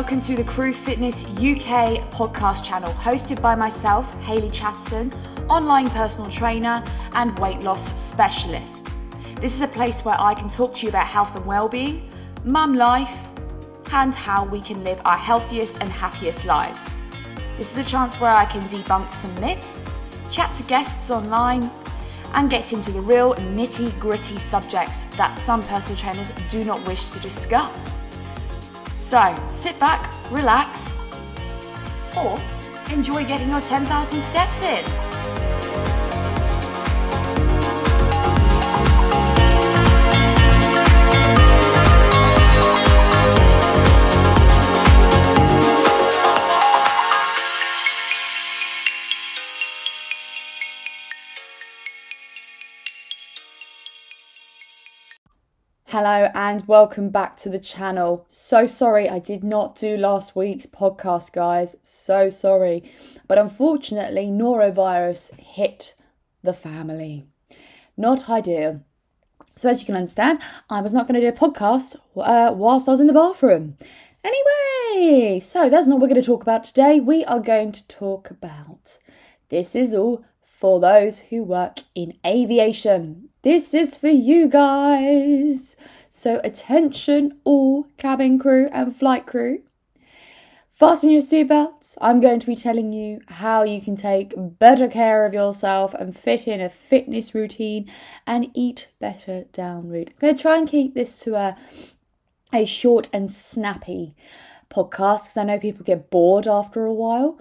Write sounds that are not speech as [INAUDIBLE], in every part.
Welcome to the Crew Fitness UK podcast channel, hosted by myself, Hayley Chatterton, online personal trainer and weight loss specialist. This is a place where I can talk to you about health and well-being, mum life, and how we can live our healthiest and happiest lives. This is a chance where I can debunk some myths, chat to guests online, and get into the real nitty gritty subjects that some personal trainers do not wish to discuss. So sit back, relax, or enjoy getting your 10,000 steps in. And welcome back to the channel. So sorry I did not do last week's podcast, guys. So sorry. But unfortunately, norovirus hit the family. Not ideal. So, as you can understand, I was not going to do a podcast uh, whilst I was in the bathroom. Anyway, so that's not what we're going to talk about today. We are going to talk about this is all for those who work in aviation. This is for you guys. So, attention, all cabin crew and flight crew. Fasten your seatbelts. I'm going to be telling you how you can take better care of yourself and fit in a fitness routine and eat better down route. I'm going to try and keep this to a, a short and snappy podcast because I know people get bored after a while.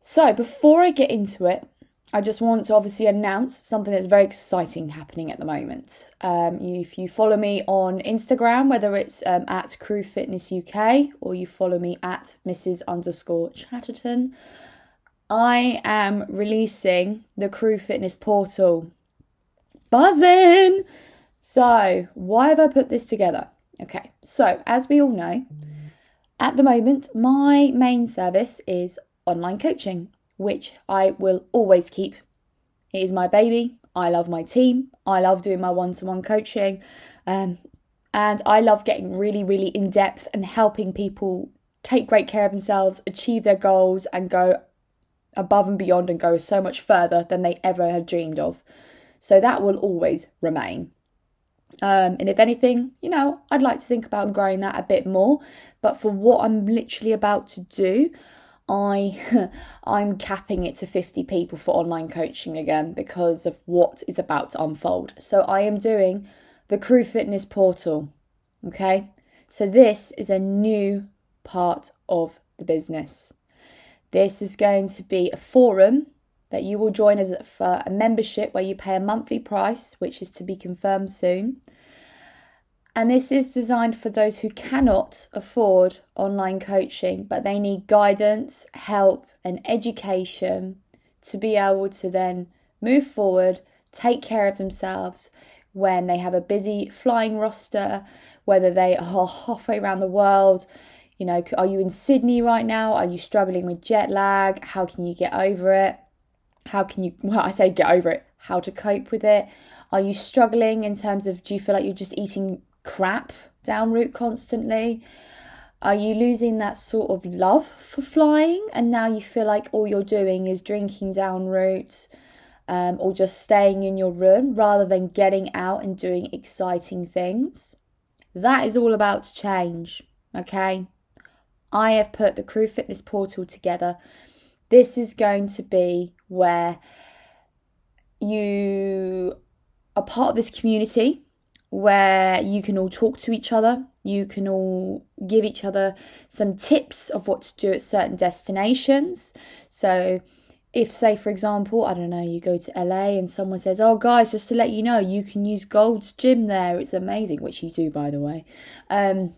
So, before I get into it, I just want to obviously announce something that's very exciting happening at the moment. Um, if you follow me on Instagram, whether it's um, at Crew Fitness UK or you follow me at Mrs. underscore Chatterton, I am releasing the Crew Fitness portal. Buzzing! So, why have I put this together? Okay, so as we all know, at the moment, my main service is online coaching which I will always keep. It is my baby. I love my team. I love doing my one to one coaching. Um, and I love getting really, really in depth and helping people take great care of themselves, achieve their goals, and go above and beyond and go so much further than they ever had dreamed of. So that will always remain. Um, and if anything, you know, I'd like to think about growing that a bit more. But for what I'm literally about to do, I [LAUGHS] I'm capping it to 50 people for online coaching again because of what is about to unfold. So I am doing the Crew Fitness portal. Okay? So this is a new part of the business. This is going to be a forum that you will join as a, a membership where you pay a monthly price, which is to be confirmed soon. And this is designed for those who cannot afford online coaching, but they need guidance, help, and education to be able to then move forward, take care of themselves when they have a busy flying roster, whether they are [LAUGHS] halfway around the world. You know, are you in Sydney right now? Are you struggling with jet lag? How can you get over it? How can you, [LAUGHS] well, I say get over it, how to cope with it? Are you struggling in terms of do you feel like you're just eating crap down route constantly? Are you losing that sort of love for flying and now you feel like all you're doing is drinking down route um, or just staying in your room rather than getting out and doing exciting things? That is all about to change, okay? I have put the Crew Fitness portal together. This is going to be where you are part of this community where you can all talk to each other. You can all give each other some tips of what to do at certain destinations. So, if, say, for example, I don't know, you go to LA and someone says, Oh, guys, just to let you know, you can use Gold's Gym there. It's amazing, which you do, by the way. Um,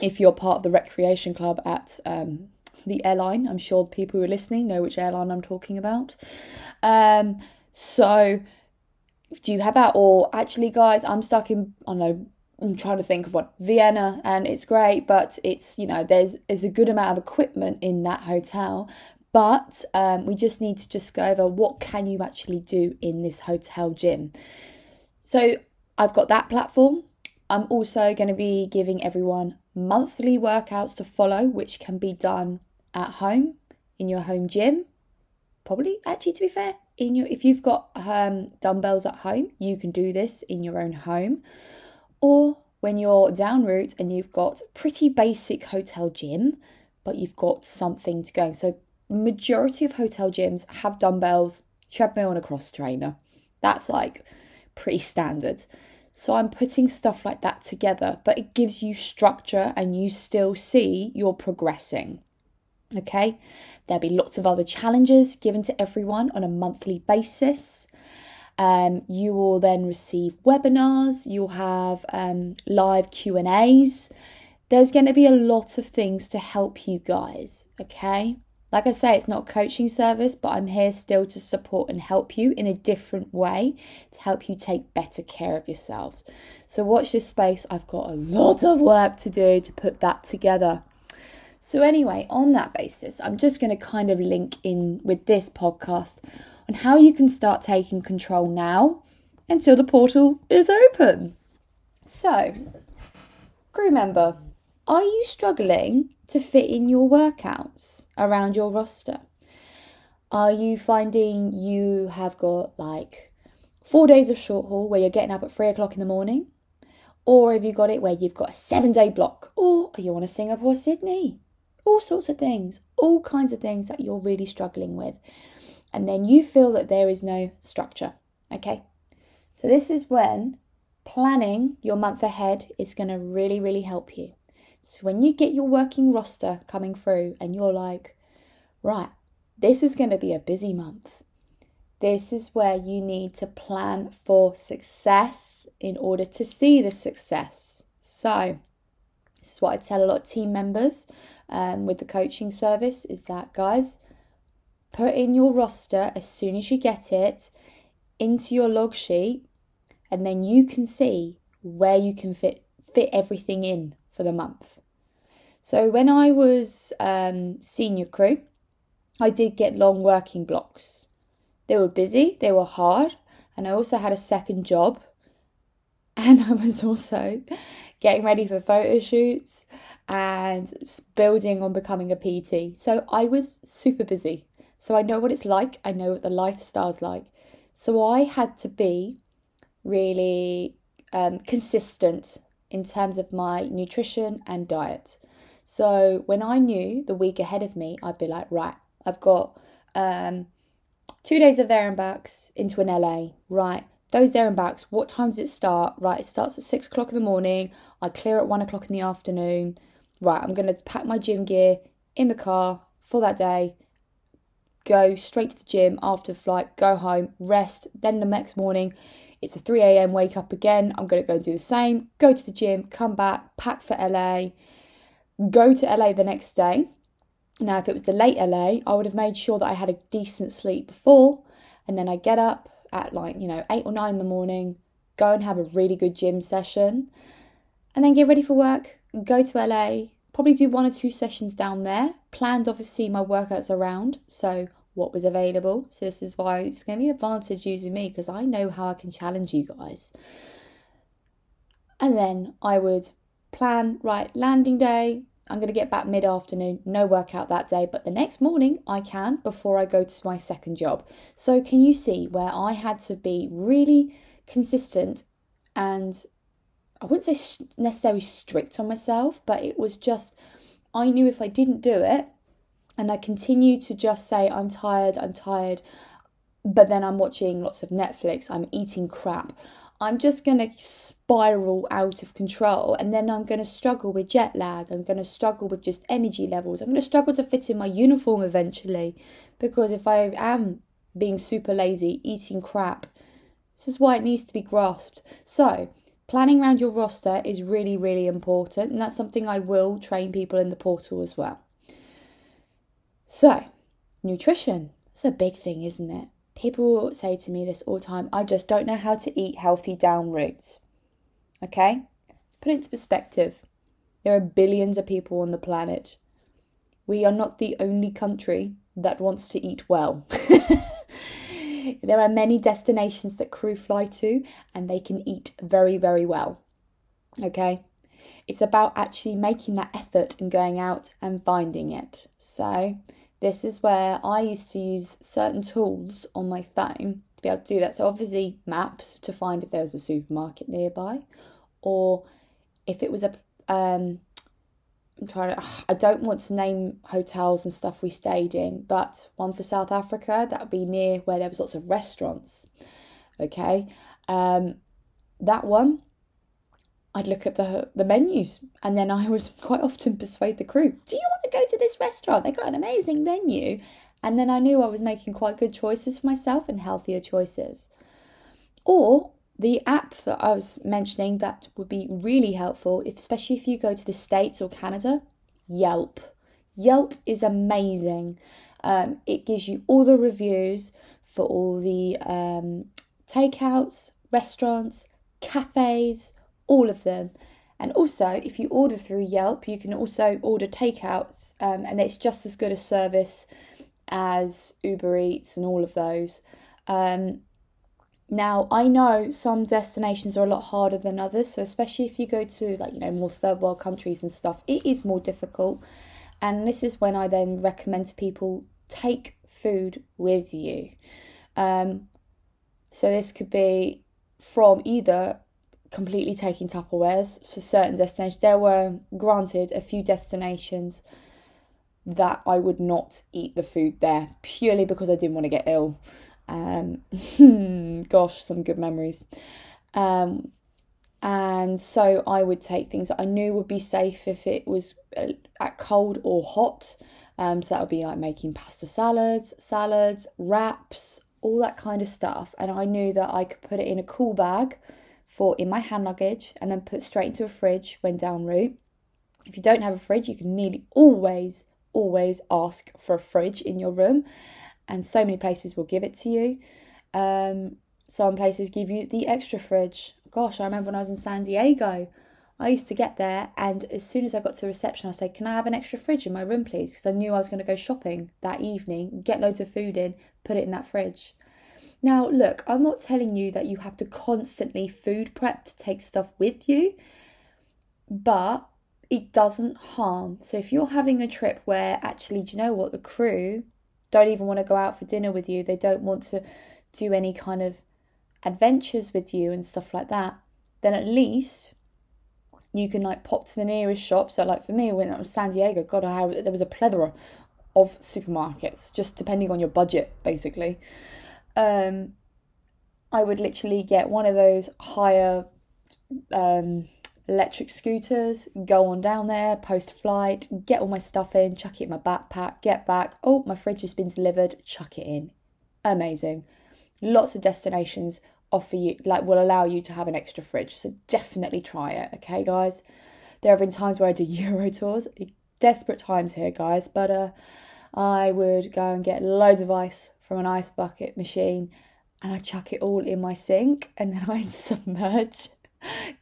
if you're part of the recreation club at um, the airline, I'm sure the people who are listening know which airline I'm talking about. Um, so, do you have that? Or actually, guys, I'm stuck in, I know, I'm trying to think of what Vienna, and it's great, but it's you know there's there's a good amount of equipment in that hotel, but um, we just need to just go over what can you actually do in this hotel gym. So I've got that platform. I'm also going to be giving everyone monthly workouts to follow, which can be done at home in your home gym. Probably, actually, to be fair, in your if you've got um, dumbbells at home, you can do this in your own home, or when you're down route and you've got pretty basic hotel gym, but you've got something to go. So majority of hotel gyms have dumbbells, treadmill, and a cross trainer. That's like pretty standard. So I'm putting stuff like that together, but it gives you structure and you still see you're progressing. Okay, there'll be lots of other challenges given to everyone on a monthly basis. Um, you will then receive webinars. You'll have um, live Q and A's. There's going to be a lot of things to help you guys. Okay, like I say, it's not a coaching service, but I'm here still to support and help you in a different way to help you take better care of yourselves. So, watch this space. I've got a lot of work to do to put that together. So, anyway, on that basis, I'm just going to kind of link in with this podcast on how you can start taking control now until the portal is open. So, crew member, are you struggling to fit in your workouts around your roster? Are you finding you have got like four days of short haul where you're getting up at three o'clock in the morning? Or have you got it where you've got a seven day block? Or are you on a Singapore, Sydney? All sorts of things, all kinds of things that you're really struggling with. And then you feel that there is no structure. Okay. So, this is when planning your month ahead is going to really, really help you. So when you get your working roster coming through and you're like, right, this is going to be a busy month. This is where you need to plan for success in order to see the success. So, this is what I tell a lot of team members um, with the coaching service is that, guys, put in your roster as soon as you get it into your log sheet, and then you can see where you can fit fit everything in for the month. So when I was um, senior crew, I did get long working blocks. They were busy, they were hard, and I also had a second job. [LAUGHS] And I was also getting ready for photo shoots and building on becoming a PT. So I was super busy. So I know what it's like, I know what the lifestyle's like. So I had to be really um, consistent in terms of my nutrition and diet. So when I knew the week ahead of me, I'd be like, right, I've got um, two days of there and backs into an LA, right? Those there and backs, what time does it start? Right, it starts at six o'clock in the morning. I clear at one o'clock in the afternoon. Right, I'm going to pack my gym gear in the car for that day, go straight to the gym after flight, go home, rest. Then the next morning, it's a 3 a.m. wake up again. I'm going to go and do the same, go to the gym, come back, pack for LA, go to LA the next day. Now, if it was the late LA, I would have made sure that I had a decent sleep before, and then I get up at like, you know, eight or nine in the morning, go and have a really good gym session, and then get ready for work, go to LA, probably do one or two sessions down there. Planned obviously my workouts around, so what was available. So this is why it's going to be advantage using me because I know how I can challenge you guys. And then I would plan right landing day. I'm going to get back mid afternoon, no workout that day, but the next morning I can before I go to my second job. So, can you see where I had to be really consistent and I wouldn't say necessarily strict on myself, but it was just I knew if I didn't do it, and I continue to just say, I'm tired, I'm tired, but then I'm watching lots of Netflix, I'm eating crap. I'm just going to spiral out of control and then I'm going to struggle with jet lag. I'm going to struggle with just energy levels. I'm going to struggle to fit in my uniform eventually because if I am being super lazy, eating crap, this is why it needs to be grasped. So, planning around your roster is really, really important, and that's something I will train people in the portal as well. So, nutrition. It's a big thing, isn't it? People say to me this all the time I just don't know how to eat healthy down. Okay? Let's put it into perspective. There are billions of people on the planet. We are not the only country that wants to eat well. [LAUGHS] there are many destinations that crew fly to and they can eat very, very well. Okay? It's about actually making that effort and going out and finding it. So, this is where I used to use certain tools on my phone to be able to do that. So, obviously, maps to find if there was a supermarket nearby, or if it was a um, I'm trying to, I don't want to name hotels and stuff we stayed in, but one for South Africa, that would be near where there was lots of restaurants. Okay. Um, that one, I'd look at the the menus and then I would [LAUGHS] quite often persuade the crew, do you want to go to this restaurant? They got an amazing menu. And then I knew I was making quite good choices for myself and healthier choices. Or the app that I was mentioning that would be really helpful, especially if you go to the States or Canada, Yelp. Yelp is amazing. Um, it gives you all the reviews for all the um, takeouts, restaurants, cafes, all of them. And also, if you order through Yelp, you can also order takeouts, um, and it's just as good a service as Uber Eats and all of those. Um, now, I know some destinations are a lot harder than others, so especially if you go to like, you know, more third world countries and stuff, it is more difficult. And this is when I then recommend to people take food with you. Um, so this could be from either completely taking Tupperwares for certain destinations. There were, granted, a few destinations that I would not eat the food there purely because I didn't want to get ill. Um, [LAUGHS] gosh, some good memories. Um, and so I would take things that I knew would be safe if it was uh, at cold or hot. Um, so that would be like making pasta salads, salads, wraps, all that kind of stuff. And I knew that I could put it in a cool bag for in my hand luggage and then put straight into a fridge when down route. If you don't have a fridge, you can nearly always, always ask for a fridge in your room and so many places will give it to you. Um, some places give you the extra fridge. Gosh, I remember when I was in San Diego, I used to get there, and as soon as I got to the reception, I said, "Can I have an extra fridge in my room, please?" Because I knew I was going to go shopping that evening, get loads of food in, put it in that fridge. Now, look, I'm not telling you that you have to constantly food prep to take stuff with you, but it doesn't harm. So if you're having a trip where actually, do you know what, the crew don't even want to go out for dinner with you, they don't want to do any kind of adventures with you and stuff like that, then at least you can like pop to the nearest shop. So, like for me, when I was San Diego, God, I there was a plethora of supermarkets, just depending on your budget, basically. Um, I would literally get one of those hire um, electric scooters, go on down there, post flight, get all my stuff in, chuck it in my backpack, get back. Oh, my fridge has been delivered, chuck it in. Amazing. Lots of destinations offer you, like, will allow you to have an extra fridge. So definitely try it, okay, guys? There have been times where I do [LAUGHS] Euro tours, desperate times here, guys, but uh, I would go and get loads of ice from an ice bucket machine and I chuck it all in my sink and then [LAUGHS] I'd submerge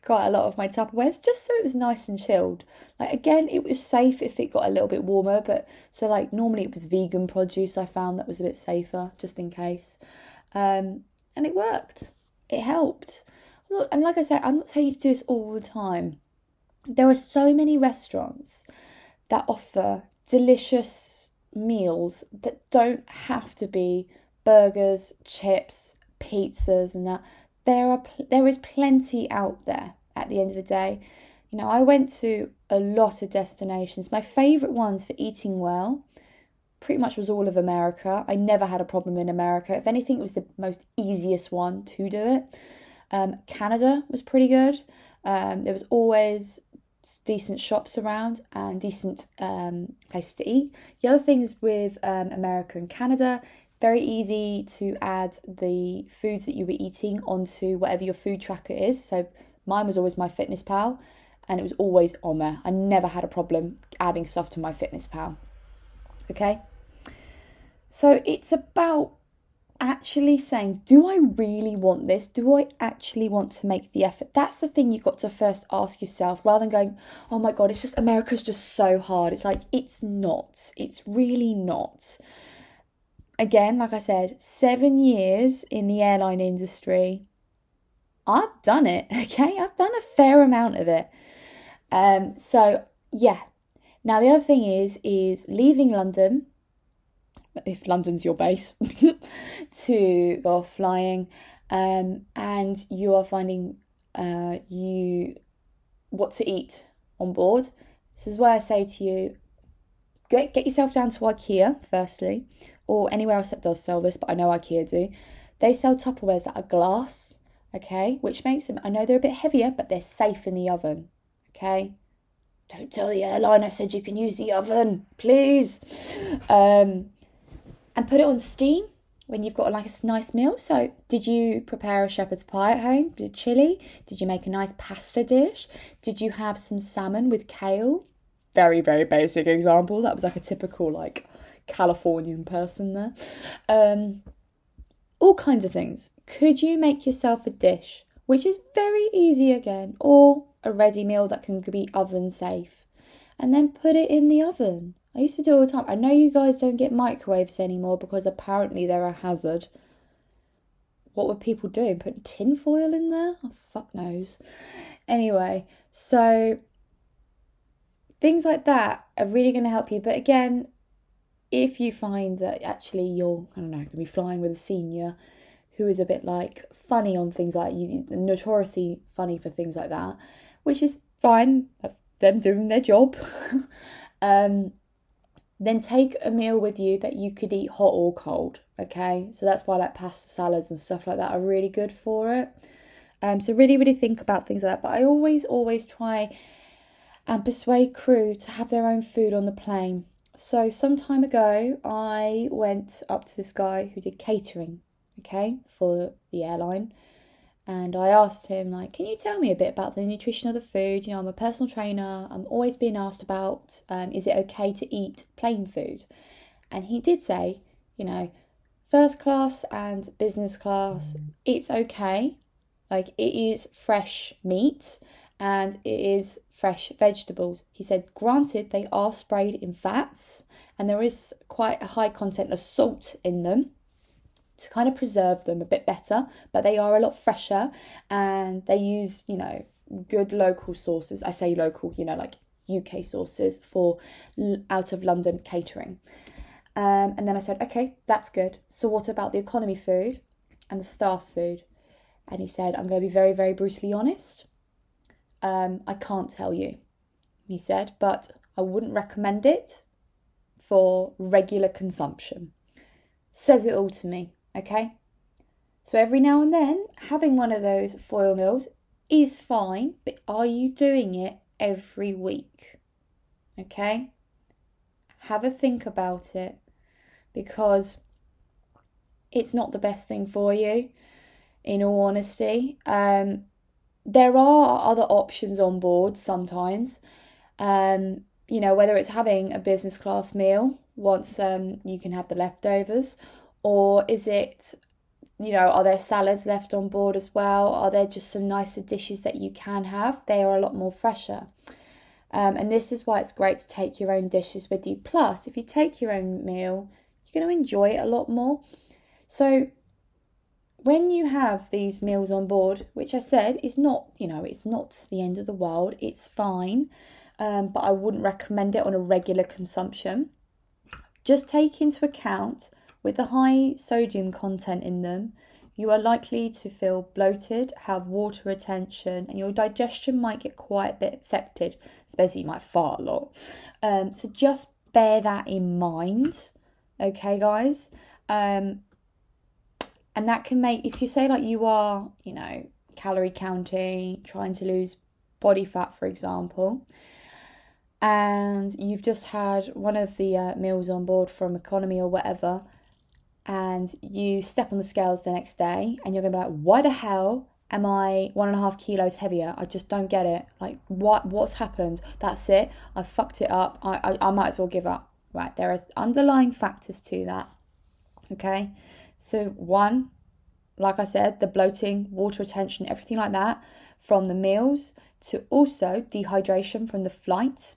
quite a lot of my Tupperwares just so it was nice and chilled. Like again, it was safe if it got a little bit warmer, but so like normally it was vegan produce I found that was a bit safer just in case. Um, and it worked. It helped. And like I said, I'm not telling you to do this all the time. There are so many restaurants that offer delicious meals that don't have to be burgers, chips, pizzas, and that there are there is plenty out there at the end of the day. You know, I went to a lot of destinations. My favorite ones for eating well pretty much was all of America. I never had a problem in America. If anything, it was the most easiest one to do it. Um, Canada was pretty good. Um, there was always decent shops around and decent um, places to eat. The other thing is with um, America and Canada very easy to add the foods that you were eating onto whatever your food tracker is. So mine was always MyFitnessPal and it was always on there. I never had a problem adding stuff to MyFitnessPal. Okay? So it's about actually saying, do I really want this? Do I actually want to make the effort? That's the thing you've got to first ask yourself rather than going, oh my God, it's just America's just so hard. It's like, it's not. It's really not again, like I said, seven years in the airline industry. I've done it, [LAUGHS] okay? I've done a fair amount of it. Um, so yeah. Now the other thing is is leaving London, if London's your base, [LAUGHS] to go flying, um, and you are finding uh, you what to eat on board. This is why I say to you, get get yourself down to IKEA firstly, or anywhere else that does sell this, but I know IKEA do. They sell Tupperwares that are glass, okay, which makes them. I know they're a bit heavier, but they're safe in the oven, okay. Don't tell the airline I said you can use the oven, please. Um, and put it on steam when you've got like a nice meal. So, did you prepare a shepherd's pie at home? Did chili? Did you make a nice pasta dish? Did you have some salmon with kale? Very, very basic example. That was like a typical like Californian person there. Um, all kinds of things. Could you make yourself a dish, which is very easy again, or a ready meal that can be oven safe, and then put it in the oven? I used to do all the time. I know you guys don't get microwaves anymore because apparently they're a hazard. What were people doing? Putting tinfoil in there? Oh, fuck knows. Anyway, so things like that are really going to help you. But again, if you find that actually you're, I don't know, going to be flying with a senior who is a bit like funny on things like you, notoriously funny for things like that, which is fine. That's them doing their job. [LAUGHS] um, then take a meal with you that you could eat hot or cold. Okay, so that's why like pasta salads and stuff like that are really good for it. Um, so really, really think about things like that. But I always, always try and persuade crew to have their own food on the plane. So some time ago, I went up to this guy who did catering, okay, for the airline, and I asked him like, "Can you tell me a bit about the nutrition of the food? You know, I'm a personal trainer. I'm always being asked about, um, is it okay to eat plane food?" And he did say, you know, first class and business class, it's okay. Like it is fresh meat and it is fresh vegetables. He said, granted, they are sprayed in fats and there is quite a high content of salt in them to kind of preserve them a bit better, but they are a lot fresher and they use, you know, good local sources. I say local, you know, like UK sources for out of London catering. Um, and then I said, okay, that's good. So, what about the economy food and the staff food? And he said, I'm going to be very, very brutally honest. Um, I can't tell you, he said, but I wouldn't recommend it for regular consumption. Says it all to me, okay? So every now and then, having one of those foil meals is fine, but are you doing it every week? Okay? Have a think about it because it's not the best thing for you, in all honesty. Um, there are other options on board sometimes. Um, you know, whether it's having a business class meal once um, you can have the leftovers, or is it, you know, are there salads left on board as well? Are there just some nicer dishes that you can have? They are a lot more fresher. Um, and this is why it's great to take your own dishes with you. Plus, if you take your own meal, you're going to enjoy it a lot more. So, when you have these meals on board, which I said is not, you know, it's not the end of the world, it's fine, um, but I wouldn't recommend it on a regular consumption. Just take into account with the high sodium content in them, you are likely to feel bloated, have water retention, and your digestion might get quite a bit affected. Especially, you might fart a lot. Um, so just bear that in mind, okay, guys. Um, and that can make if you say like you are you know calorie counting trying to lose body fat for example and you've just had one of the uh, meals on board from economy or whatever and you step on the scales the next day and you're gonna be like why the hell am i one and a half kilos heavier? I just don't get it. Like what what's happened? That's it. I fucked it up. I i, I might as well give up. Right there are underlying factors to that okay? So, one, like I said, the bloating, water retention, everything like that from the meals, to also dehydration from the flight,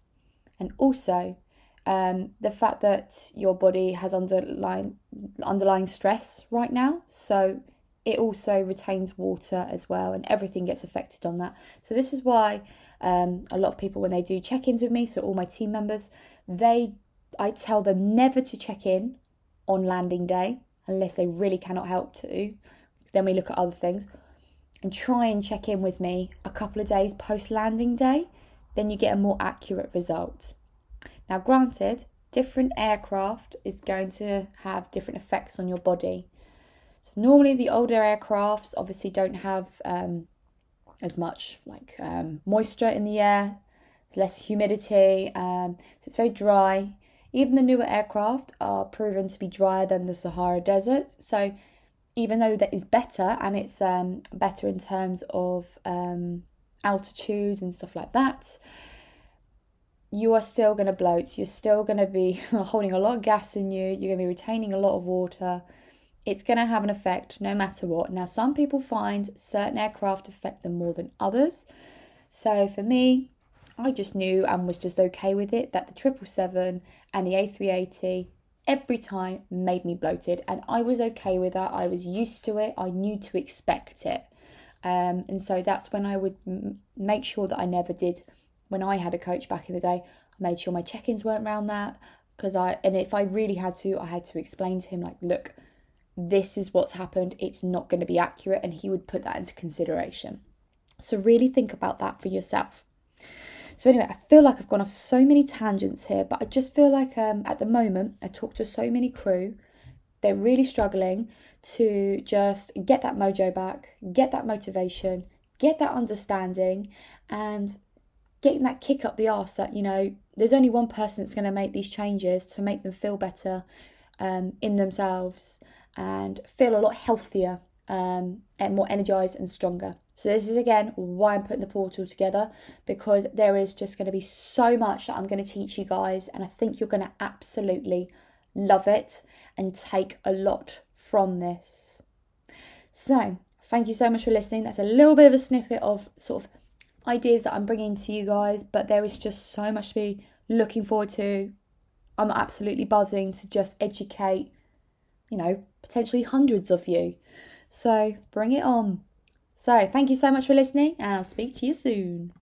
and also um, the fact that your body has underlying underlying stress right now. So it also retains water as well, and everything gets affected on that. So, this is why um, a lot of people, when they do check ins with me, so all my team members, they I tell them never to check in on landing day unless they really cannot help to. Then we look at other things and try and check in with me a couple of days post landing day. Then you get a more accurate result. Now, granted, different aircraft is going to have different effects on your body. So normally the older aircrafts obviously don't have um, as much like um, moisture in the air, less humidity, um, so it's very dry. Even the newer aircraft are proven to be drier than the Sahara Desert. So even though that is better and it's um, better in terms of um, altitude and stuff like that, you are still going to bloat. You're still going to be [LAUGHS] holding a lot of gas in you. You're going to be retaining a lot of water. It's going to have an effect no matter what. Now, some people find certain aircraft affect them more than others. So for me, I just knew and was just okay with it that the 777 and the A380 every time made me bloated and I was okay with that. I was used to it. I knew to expect it. Um, and so that's when I would m- make sure that I never did. When I had a coach back in the day, I made sure my check ins weren't around that because I, and if I really had to, I had to explain to him, like, look, this is what's happened. It's not going to be accurate. And he would put that into consideration. So really think about that for yourself. So anyway, I feel like I've gone off so many tangents here, but I just feel like um, at the moment I talk to so many crew. They're really struggling to just get that mojo back, get that motivation, get that understanding, and getting that kick up the arse that you know there's only one person that's going to make these changes to make them feel better um, in themselves and feel a lot healthier um, and more energized and stronger. So this is again why I'm putting the portal together because there is just going to be so much that I'm going to teach you guys and I think you're going to absolutely love it and take a lot from this. So, thank you so much for listening. That's a little bit of a snippet of sort of ideas that I'm bringing to you guys, but there is just so much to be looking forward to. I'm absolutely buzzing to just educate, you know, potentially hundreds of you. So, bring it on. So, thank you so much for listening, and I'll speak to you soon.